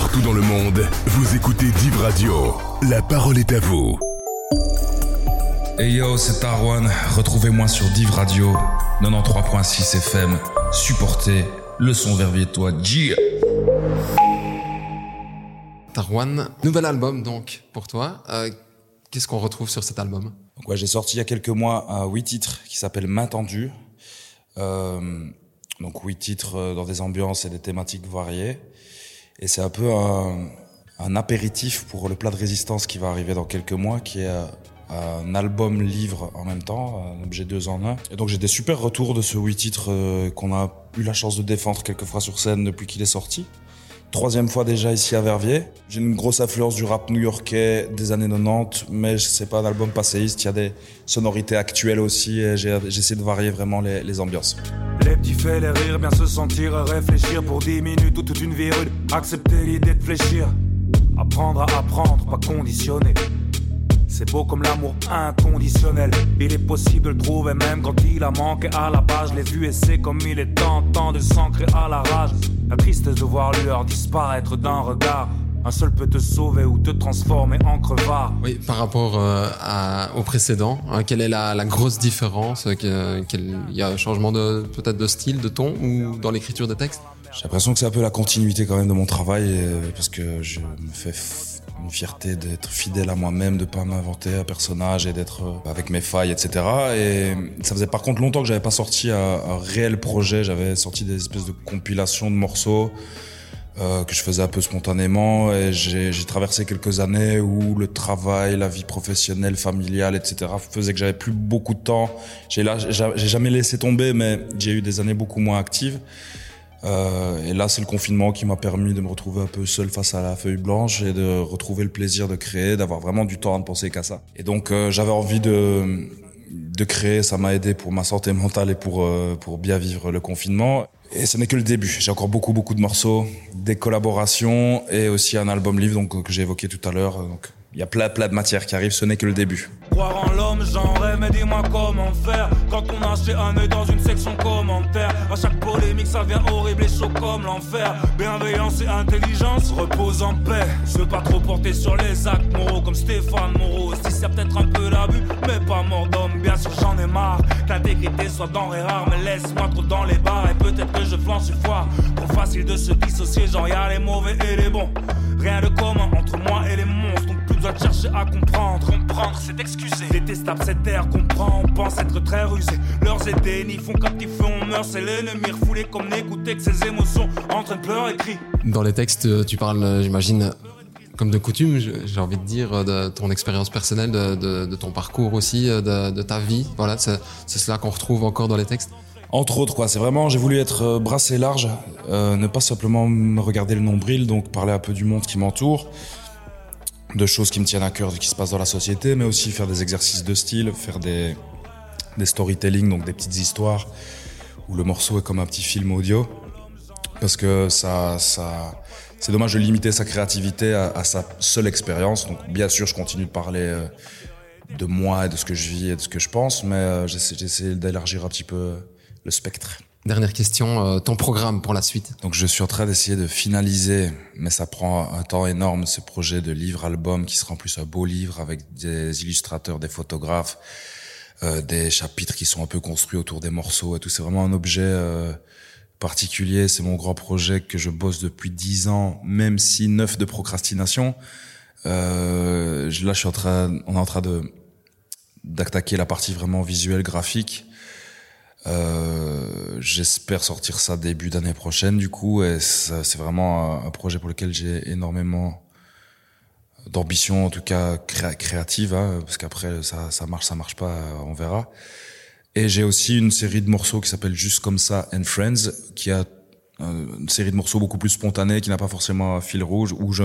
Partout dans le monde, vous écoutez Div Radio. La parole est à vous. Hey yo, c'est Tarwan. Retrouvez-moi sur Div Radio 93.6 FM. Supportez le son verviétois. G. Tarwan, nouvel album donc pour toi. Euh, Qu'est-ce qu'on retrouve sur cet album? Donc ouais, j'ai sorti il y a quelques mois un huit titres qui s'appelle Main tendue. Euh, donc huit titres euh, dans des ambiances et des thématiques variées. Et c'est un peu un, apéritif pour le plat de résistance qui va arriver dans quelques mois, qui est euh, un album livre en même temps, un objet deux en un. Et donc j'ai des super retours de ce huit titres euh, qu'on a eu la chance de défendre quelques fois sur scène depuis qu'il est sorti. Troisième fois déjà ici à Verviers. J'ai une grosse influence du rap new-yorkais des années 90, mais c'est pas un album passéiste. Il y a des sonorités actuelles aussi et j'essaie de varier vraiment les, les, ambiances. Les petits faits, les rires, bien se sentir, réfléchir pour 10 minutes ou toute une vie Accepter l'idée de fléchir. Apprendre à apprendre, pas conditionner. C'est beau comme l'amour inconditionnel. Il est possible de le trouver même quand il a manqué à la base. Je l'ai vu et c'est comme il est tentant de s'ancrer à la rage. La tristesse de voir lueur disparaître d'un regard. Un seul peut te sauver ou te transformer en crevard. Oui, par rapport euh, à, au précédent, hein, quelle est la, la grosse différence Il y a un changement de peut-être de style, de ton ou dans l'écriture des textes? J'ai l'impression que c'est un peu la continuité quand même de mon travail euh, parce que je me fais une fierté d'être fidèle à moi-même, de pas m'inventer un personnage et d'être euh, avec mes failles, etc. Et ça faisait par contre longtemps que j'avais pas sorti un, réel projet. J'avais sorti des espèces de compilations de morceaux euh, que je faisais un peu spontanément. Et j'ai traversé quelques années où le travail, la vie professionnelle, familiale, etc. faisait que j'avais plus beaucoup de temps. J'ai jamais laissé tomber, mais j'ai eu des années beaucoup moins actives. Euh, et là, c'est le confinement qui m'a permis de me retrouver un peu seul face à la feuille blanche et de retrouver le plaisir de créer, d'avoir vraiment du temps à ne penser qu'à ça. Et donc, euh, j'avais envie de, de créer. Ça m'a aidé pour ma santé mentale et pour, euh, pour bien vivre le confinement. Et ce n'est que le début. J'ai encore beaucoup, beaucoup de morceaux, des collaborations et aussi un album livre donc, que j'ai évoqué tout à l'heure. Donc, il y a plein, plein de matières qui arrivent, ce n'est que le début. Croire en l'homme, j'en rêve, mais dis-moi comment faire. Quand on a acheté un œil dans une section commentaire, à chaque polémique, ça vient horrible et chaud comme l'enfer. Bienveillance et intelligence, repose en paix. Je veux pas trop porter sur les actes moraux comme Stéphane Moreau. Si c'est peut-être un peu l'abus, mais pas mort d'homme, bien sûr j'en ai marre. L'intégrité soit denrée rare, mais laisse-moi trop dans les bars. Et peut-être que je flanche une fois. Trop facile de se dissocier, genre y'a les mauvais et les bons. Rien de commun entre moi et chercher à comprendre. Comprendre, c'est excuser. Détestable cette terre qu'on prend. On pense être très rusé. Leurs idées n'y font qu'un petit feu, on meurt. C'est l'ennemi refoulé comme n'écouter que ses émotions. En train de pleurer et crier. Dans les textes, tu parles, j'imagine, comme de coutume, j'ai envie de dire, de ton expérience personnelle, de, de, de, ton parcours aussi, de, de ta vie. Voilà, c'est cela qu'on retrouve encore dans les textes. Entre autres, quoi. C'est vraiment, j'ai voulu être brassé large, euh, ne pas simplement me regarder le nombril, donc parler un peu du monde qui m'entoure, de choses qui me tiennent à cœur, qui se passent dans la société, mais aussi faire des exercices de style, faire des, des storytelling, donc des petites histoires, où le morceau est comme un petit film audio, parce que ça, ça, c'est dommage de limiter sa créativité à, à sa seule expérience. Donc, bien sûr, je continue de parler. Euh, de moi et de ce que je vis et de ce que je pense, mais euh, j'essaie d'élargir un petit peu le spectre. Dernière question, euh, ton programme pour la suite Donc je suis en train d'essayer de finaliser, mais ça prend un temps énorme, ce projet de livre-album qui sera en plus un beau livre avec des illustrateurs, des photographes, euh, des chapitres qui sont un peu construits autour des morceaux et tout. C'est vraiment un objet euh, particulier. C'est mon grand projet que je bosse depuis dix ans, même si neuf de procrastination. Euh, là, je suis en train, on est en train de d'attaquer la partie vraiment visuelle, graphique. Euh, J'espère sortir ça début d'année prochaine, du coup, et c'est vraiment un, projet pour lequel j'ai énormément d'ambition, en tout cas cré créative, hein, parce qu'après ça, marche, ça marche pas, on verra. Et j'ai aussi une série de morceaux qui s'appelle Juste comme ça and Friends, qui a une série de morceaux beaucoup plus spontanés, qui n'a pas forcément un fil rouge, où je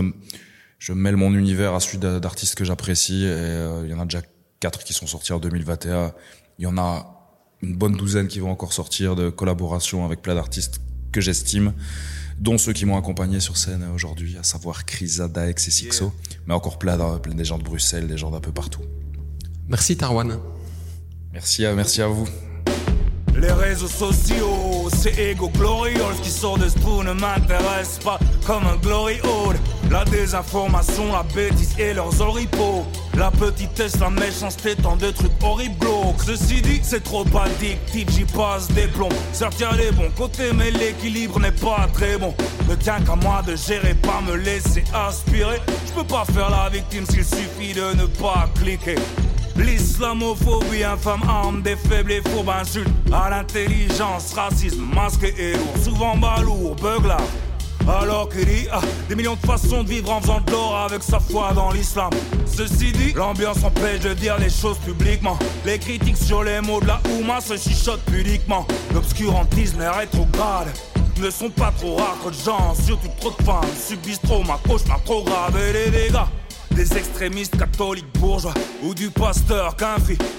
je mêle mon univers à celui d'artistes que j'apprécie. Et euh, il y en a déjà quatre qui sont sortis en 2021. Il y en a une bonne douzaine qui vont encore sortir de collaborations avec plein d'artistes que j'estime, dont ceux qui m'ont accompagné sur scène aujourd'hui, à savoir Chrysa, Daex et Sixo, mais encore plein, plein des gens de Bruxelles, des gens d'un peu partout. Merci Tarwan. Merci à, merci à vous. Les réseaux sociaux, c'est égo glorieux, ce qui sort de ce trou ne m'intéresse pas. comme un glory hole. La désinformation, la bêtise et leurs oripeaux. La petitesse, la méchanceté, tant de trucs horribles. Ceci dit, c'est trop addictif, j'y passe des plombs. Certes, y'a les bons côtés, mais l'équilibre n'est pas très bon. Ne tient qu'à moi de gérer, pas me laisser aspirer. Je peux pas faire la victime s'il suffit de ne pas cliquer. L'islamophobie, infâme arme des faibles et fourbes insultes à l'intelligence, racisme, masqué et lourd, souvent balourd, là Alors qu'il y a des millions de façons de vivre en faisant de l'or avec sa foi dans l'islam. Ceci dit, l'ambiance empêche de dire les choses publiquement. Les critiques sur les mots de la Ouma se chuchotent pudiquement. L'obscurantisme est rétrograde ne sont pas trop rares, trop de gens, surtout trop de femmes, subissent trop ma cauchemar trop grave et les dégâts des extrémistes catholiques bourgeois Ou du pasteur qu'un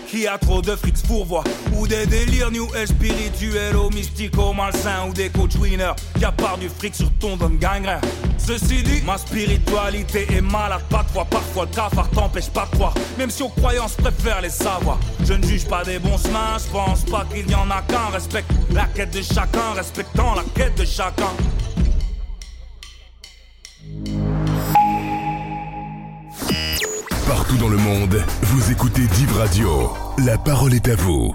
qui a trop de frics fourvois Ou des délires new age spirituels au mystico malsain Ou des coach winners qui part du fric sur ton don gangrer Ceci dit, ma spiritualité est malade pas foi Parfois le cafard t'empêche pas de croire Même si aux croyances préfère les savoir. Je ne juge pas des bons chemins, je pense pas qu'il y en a qu'un Respecte la quête de chacun, respectant la quête de chacun Partout dans le monde, vous écoutez Div Radio. La parole est à vous.